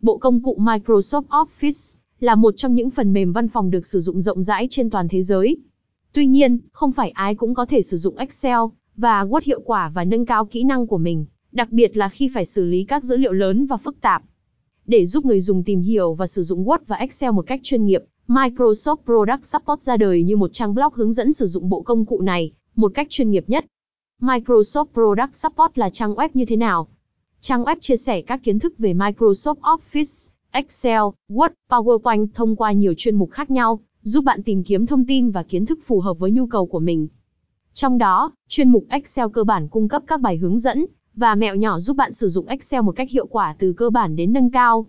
Bộ công cụ Microsoft Office là một trong những phần mềm văn phòng được sử dụng rộng rãi trên toàn thế giới. Tuy nhiên, không phải ai cũng có thể sử dụng Excel và Word hiệu quả và nâng cao kỹ năng của mình, đặc biệt là khi phải xử lý các dữ liệu lớn và phức tạp. Để giúp người dùng tìm hiểu và sử dụng Word và Excel một cách chuyên nghiệp, Microsoft Product Support ra đời như một trang blog hướng dẫn sử dụng bộ công cụ này một cách chuyên nghiệp nhất. Microsoft Product Support là trang web như thế nào? Trang web chia sẻ các kiến thức về Microsoft Office, Excel, Word, PowerPoint thông qua nhiều chuyên mục khác nhau, giúp bạn tìm kiếm thông tin và kiến thức phù hợp với nhu cầu của mình. Trong đó, chuyên mục Excel cơ bản cung cấp các bài hướng dẫn và mẹo nhỏ giúp bạn sử dụng Excel một cách hiệu quả từ cơ bản đến nâng cao.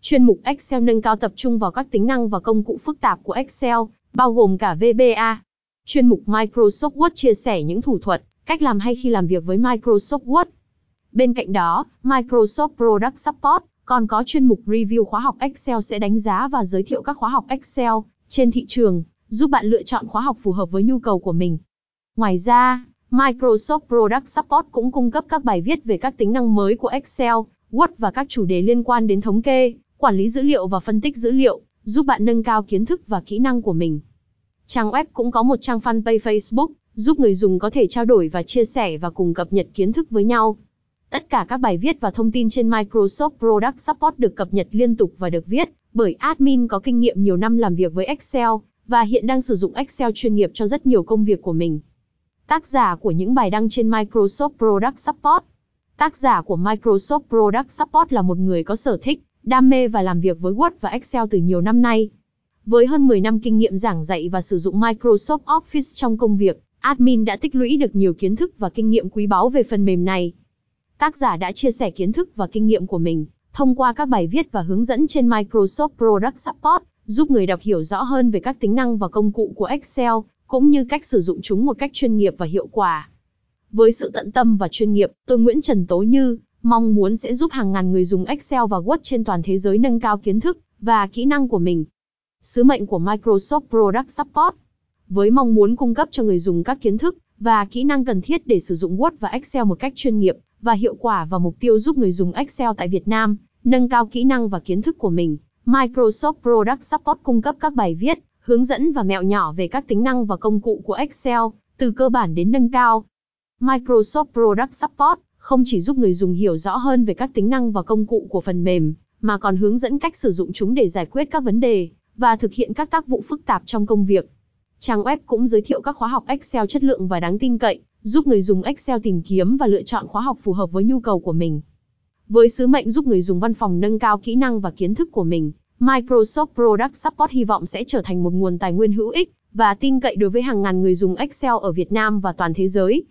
Chuyên mục Excel nâng cao tập trung vào các tính năng và công cụ phức tạp của Excel, bao gồm cả VBA. Chuyên mục Microsoft Word chia sẻ những thủ thuật, cách làm hay khi làm việc với Microsoft Word. Bên cạnh đó, Microsoft Product Support còn có chuyên mục review khóa học Excel sẽ đánh giá và giới thiệu các khóa học Excel trên thị trường, giúp bạn lựa chọn khóa học phù hợp với nhu cầu của mình. Ngoài ra, Microsoft Product Support cũng cung cấp các bài viết về các tính năng mới của Excel, Word và các chủ đề liên quan đến thống kê, quản lý dữ liệu và phân tích dữ liệu, giúp bạn nâng cao kiến thức và kỹ năng của mình. Trang web cũng có một trang fanpage Facebook, giúp người dùng có thể trao đổi và chia sẻ và cùng cập nhật kiến thức với nhau. Tất cả các bài viết và thông tin trên Microsoft Product Support được cập nhật liên tục và được viết bởi admin có kinh nghiệm nhiều năm làm việc với Excel và hiện đang sử dụng Excel chuyên nghiệp cho rất nhiều công việc của mình. Tác giả của những bài đăng trên Microsoft Product Support Tác giả của Microsoft Product Support là một người có sở thích, đam mê và làm việc với Word và Excel từ nhiều năm nay. Với hơn 10 năm kinh nghiệm giảng dạy và sử dụng Microsoft Office trong công việc, admin đã tích lũy được nhiều kiến thức và kinh nghiệm quý báu về phần mềm này. Tác giả đã chia sẻ kiến thức và kinh nghiệm của mình thông qua các bài viết và hướng dẫn trên Microsoft Product Support, giúp người đọc hiểu rõ hơn về các tính năng và công cụ của Excel, cũng như cách sử dụng chúng một cách chuyên nghiệp và hiệu quả. Với sự tận tâm và chuyên nghiệp, tôi Nguyễn Trần Tố Như mong muốn sẽ giúp hàng ngàn người dùng Excel và Word trên toàn thế giới nâng cao kiến thức và kỹ năng của mình. Sứ mệnh của Microsoft Product Support với mong muốn cung cấp cho người dùng các kiến thức và kỹ năng cần thiết để sử dụng Word và Excel một cách chuyên nghiệp và hiệu quả và mục tiêu giúp người dùng Excel tại Việt Nam nâng cao kỹ năng và kiến thức của mình. Microsoft Product Support cung cấp các bài viết, hướng dẫn và mẹo nhỏ về các tính năng và công cụ của Excel, từ cơ bản đến nâng cao. Microsoft Product Support không chỉ giúp người dùng hiểu rõ hơn về các tính năng và công cụ của phần mềm, mà còn hướng dẫn cách sử dụng chúng để giải quyết các vấn đề và thực hiện các tác vụ phức tạp trong công việc. Trang web cũng giới thiệu các khóa học Excel chất lượng và đáng tin cậy, giúp người dùng Excel tìm kiếm và lựa chọn khóa học phù hợp với nhu cầu của mình. Với sứ mệnh giúp người dùng văn phòng nâng cao kỹ năng và kiến thức của mình, Microsoft Product Support hy vọng sẽ trở thành một nguồn tài nguyên hữu ích và tin cậy đối với hàng ngàn người dùng Excel ở Việt Nam và toàn thế giới.